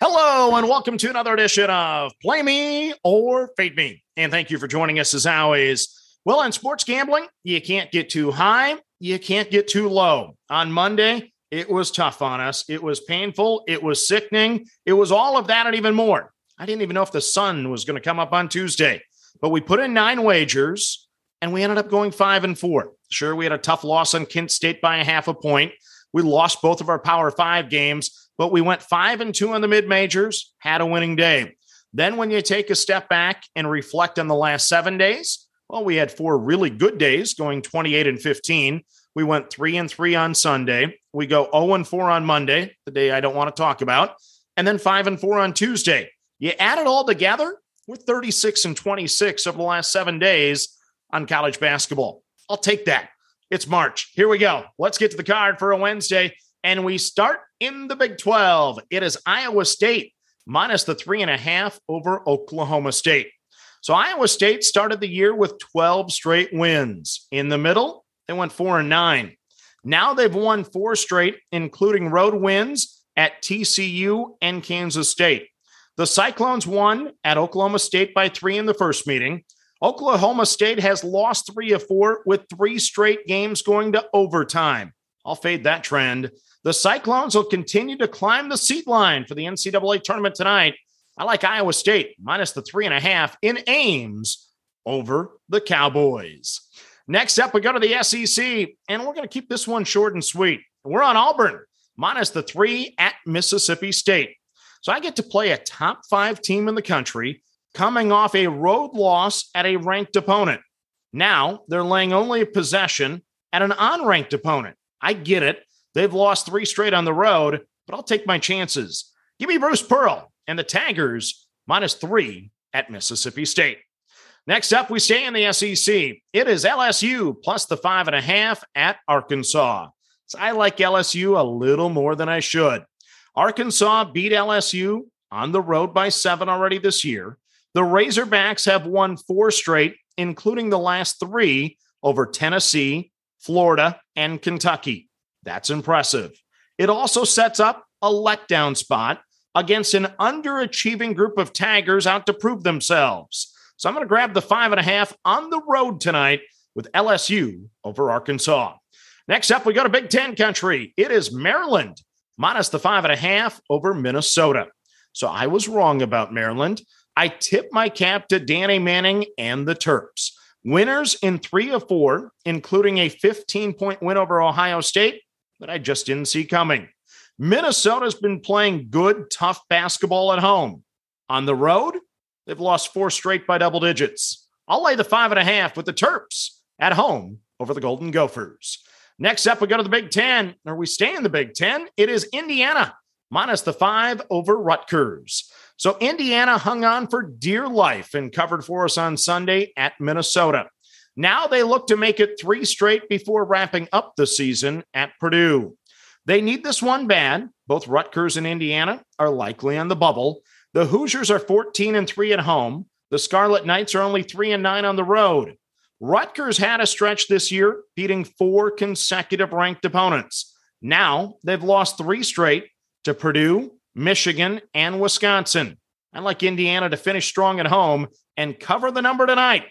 Hello, and welcome to another edition of Play Me or Fade Me. And thank you for joining us as always. Well, in sports gambling, you can't get too high, you can't get too low. On Monday, it was tough on us. It was painful, it was sickening, it was all of that and even more. I didn't even know if the sun was going to come up on Tuesday, but we put in nine wagers and we ended up going five and four. Sure, we had a tough loss on Kent State by a half a point. We lost both of our Power Five games, but we went five and two on the mid majors, had a winning day. Then, when you take a step back and reflect on the last seven days, well, we had four really good days going 28 and 15. We went three and three on Sunday. We go 0 and 4 on Monday, the day I don't want to talk about, and then five and four on Tuesday. You add it all together, we're 36 and 26 over the last seven days on college basketball. I'll take that. It's March. Here we go. Let's get to the card for a Wednesday. And we start in the Big 12. It is Iowa State minus the three and a half over Oklahoma State. So Iowa State started the year with 12 straight wins. In the middle, they went four and nine. Now they've won four straight, including road wins at TCU and Kansas State. The Cyclones won at Oklahoma State by three in the first meeting. Oklahoma State has lost three of four with three straight games going to overtime. I'll fade that trend. The Cyclones will continue to climb the seed line for the NCAA tournament tonight. I like Iowa State minus the three and a half in Ames over the Cowboys. Next up, we go to the SEC, and we're going to keep this one short and sweet. We're on Auburn minus the three at Mississippi State. So I get to play a top five team in the country coming off a road loss at a ranked opponent. Now they're laying only a possession at an unranked opponent. I get it. They've lost three straight on the road, but I'll take my chances. Give me Bruce Pearl and the Tigers minus three at Mississippi State. Next up, we stay in the SEC. It is LSU plus the five and a half at Arkansas. So I like LSU a little more than I should. Arkansas beat LSU on the road by seven already this year. The Razorbacks have won four straight, including the last three over Tennessee, Florida, and Kentucky. That's impressive. It also sets up a letdown spot against an underachieving group of Tigers out to prove themselves. So I'm going to grab the five and a half on the road tonight with LSU over Arkansas. Next up, we go to Big Ten country. It is Maryland minus the five and a half over Minnesota. So I was wrong about Maryland. I tip my cap to Danny Manning and the Terps. Winners in three of four, including a 15 point win over Ohio State that I just didn't see coming. Minnesota's been playing good, tough basketball at home. On the road, they've lost four straight by double digits. I'll lay the five and a half with the Terps at home over the Golden Gophers. Next up, we go to the Big Ten, or we stay in the Big Ten. It is Indiana minus the five over Rutgers. So Indiana hung on for dear life and covered for us on Sunday at Minnesota. Now they look to make it three straight before wrapping up the season at Purdue. They need this one bad. Both Rutgers and Indiana are likely on the bubble. The Hoosiers are 14 and 3 at home. The Scarlet Knights are only 3 and 9 on the road. Rutgers had a stretch this year, beating four consecutive ranked opponents. Now they've lost three straight to Purdue, Michigan, and Wisconsin. I like Indiana to finish strong at home and cover the number tonight.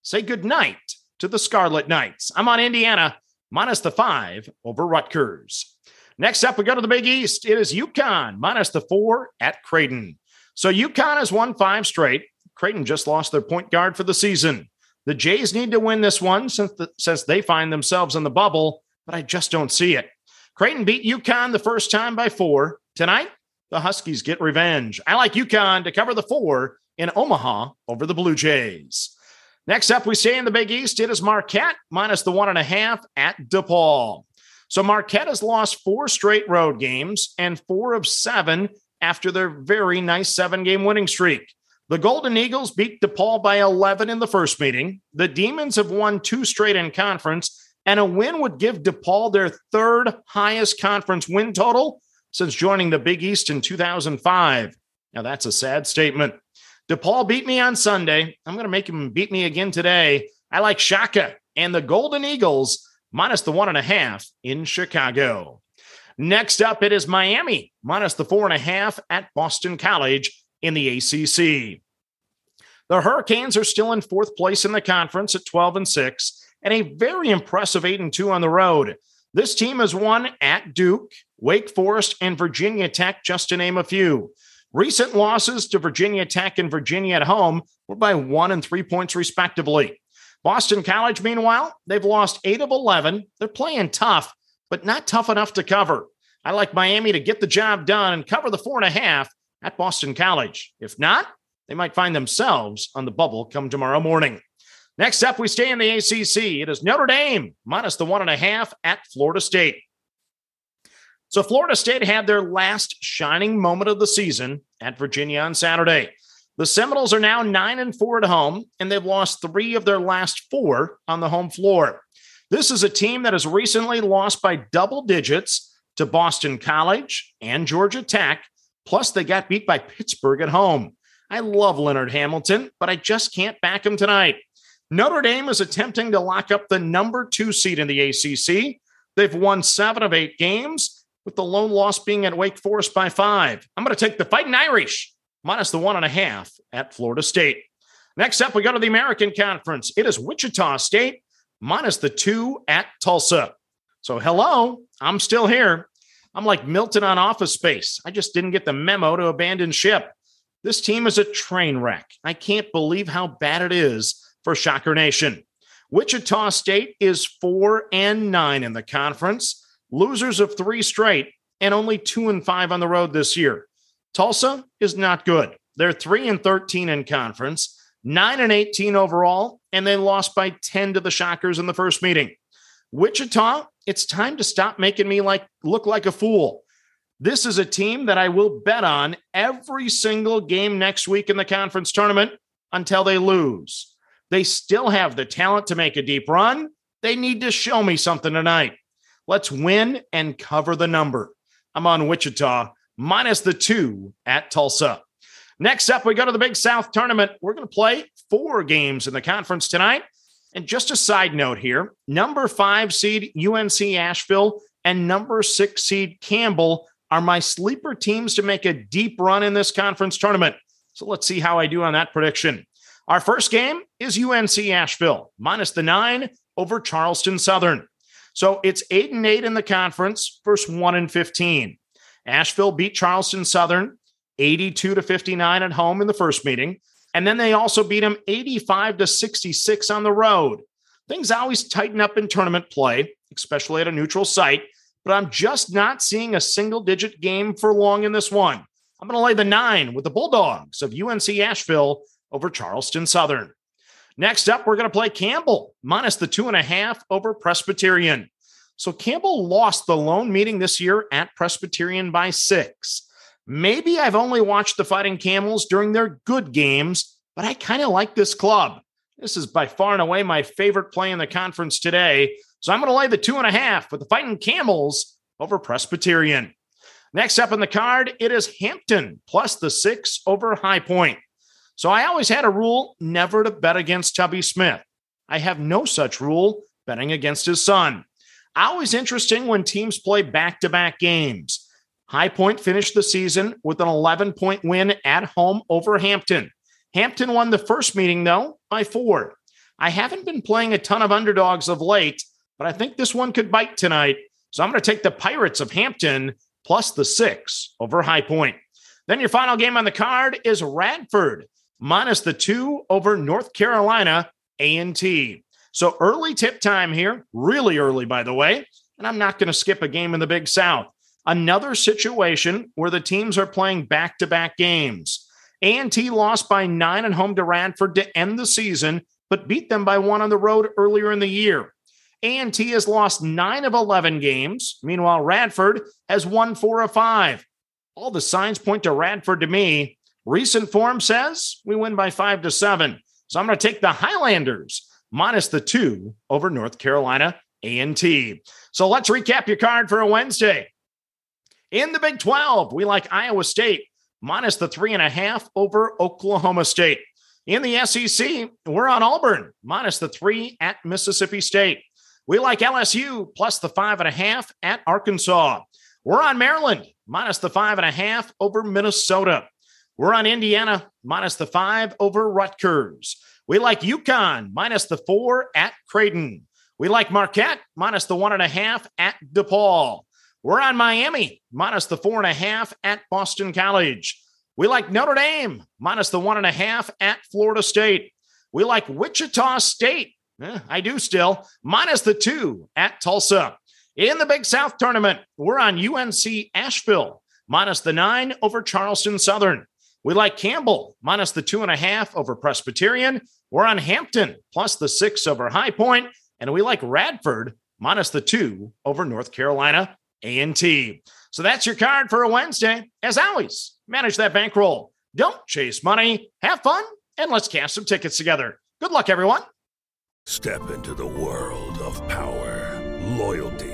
Say good night to the Scarlet Knights. I'm on Indiana minus the five over Rutgers. Next up, we go to the Big East. It is UConn minus the four at Creighton. So UConn has won five straight. Creighton just lost their point guard for the season. The Jays need to win this one since, the, since they find themselves in the bubble, but I just don't see it. Creighton beat UConn the first time by four. Tonight, the Huskies get revenge. I like UConn to cover the four in Omaha over the Blue Jays. Next up, we stay in the Big East. It is Marquette minus the one and a half at DePaul. So Marquette has lost four straight road games and four of seven after their very nice seven game winning streak. The Golden Eagles beat DePaul by 11 in the first meeting. The Demons have won two straight in conference, and a win would give DePaul their third highest conference win total since joining the Big East in 2005. Now, that's a sad statement. DePaul beat me on Sunday. I'm going to make him beat me again today. I like Shaka and the Golden Eagles minus the one and a half in Chicago. Next up, it is Miami minus the four and a half at Boston College in the ACC. The Hurricanes are still in fourth place in the conference at 12 and 6 and a very impressive 8 and 2 on the road. This team has won at Duke, Wake Forest, and Virginia Tech, just to name a few. Recent losses to Virginia Tech and Virginia at home were by one and three points, respectively. Boston College, meanwhile, they've lost eight of 11. They're playing tough, but not tough enough to cover. I like Miami to get the job done and cover the four and a half at Boston College. If not, they might find themselves on the bubble come tomorrow morning. Next up, we stay in the ACC. It is Notre Dame minus the one and a half at Florida State. So Florida State had their last shining moment of the season at Virginia on Saturday. The Seminoles are now 9 and 4 at home and they've lost 3 of their last 4 on the home floor. This is a team that has recently lost by double digits to Boston College and Georgia Tech, plus they got beat by Pittsburgh at home. I love Leonard Hamilton, but I just can't back him tonight. Notre Dame is attempting to lock up the number 2 seed in the ACC. They've won 7 of 8 games with the lone loss being at Wake Forest by five. I'm going to take the Fighting Irish minus the one and a half at Florida State. Next up, we go to the American Conference. It is Wichita State minus the two at Tulsa. So, hello, I'm still here. I'm like Milton on office space. I just didn't get the memo to abandon ship. This team is a train wreck. I can't believe how bad it is for Shocker Nation. Wichita State is four and nine in the conference losers of three straight, and only two and five on the road this year. Tulsa is not good. They're three and 13 in conference, nine and 18 overall, and they lost by 10 to the Shockers in the first meeting. Wichita, it's time to stop making me like look like a fool. This is a team that I will bet on every single game next week in the conference tournament until they lose. They still have the talent to make a deep run. They need to show me something tonight. Let's win and cover the number. I'm on Wichita minus the two at Tulsa. Next up, we go to the Big South tournament. We're going to play four games in the conference tonight. And just a side note here number five seed UNC Asheville and number six seed Campbell are my sleeper teams to make a deep run in this conference tournament. So let's see how I do on that prediction. Our first game is UNC Asheville minus the nine over Charleston Southern. So it's eight and eight in the conference versus one and 15. Asheville beat Charleston Southern 82 to 59 at home in the first meeting. And then they also beat them 85 to 66 on the road. Things always tighten up in tournament play, especially at a neutral site, but I'm just not seeing a single digit game for long in this one. I'm going to lay the nine with the Bulldogs of UNC Asheville over Charleston Southern. Next up, we're going to play Campbell minus the two and a half over Presbyterian. So Campbell lost the lone meeting this year at Presbyterian by six. Maybe I've only watched the Fighting Camels during their good games, but I kind of like this club. This is by far and away my favorite play in the conference today. So I'm going to lay the two and a half with the Fighting Camels over Presbyterian. Next up in the card, it is Hampton plus the six over High Point. So I always had a rule never to bet against Tubby Smith. I have no such rule betting against his son. Always interesting when teams play back to back games. High Point finished the season with an 11 point win at home over Hampton. Hampton won the first meeting, though, by four. I haven't been playing a ton of underdogs of late, but I think this one could bite tonight. So I'm going to take the Pirates of Hampton plus the six over High Point. Then your final game on the card is Radford minus the two over North Carolina A&T. So early tip time here, really early, by the way. And I'm not going to skip a game in the Big South. Another situation where the teams are playing back to back games. A&T lost by nine at home to Radford to end the season, but beat them by one on the road earlier in the year. A&T has lost nine of 11 games. Meanwhile, Radford has won four of five. All the signs point to Radford to me. Recent form says we win by five to seven. So I'm going to take the Highlanders minus the two over North Carolina A&T. So let's recap your card for a Wednesday. In the Big 12, we like Iowa State minus the three and a half over Oklahoma State. In the SEC, we're on Auburn minus the three at Mississippi State. We like LSU plus the five and a half at Arkansas. We're on Maryland minus the five and a half over Minnesota. We're on Indiana minus the five over Rutgers. We like UConn minus the four at Creighton. We like Marquette minus the one and a half at DePaul. We're on Miami minus the four and a half at Boston College. We like Notre Dame minus the one and a half at Florida State. We like Wichita State. Eh, I do still minus the two at Tulsa. In the Big South tournament, we're on UNC Asheville minus the nine over Charleston Southern. We like Campbell minus the two and a half over Presbyterian. We're on Hampton plus the six over High Point, and we like Radford minus the two over North Carolina A&T. So that's your card for a Wednesday. As always, manage that bankroll. Don't chase money. Have fun, and let's cash some tickets together. Good luck, everyone. Step into the world of power, loyalty,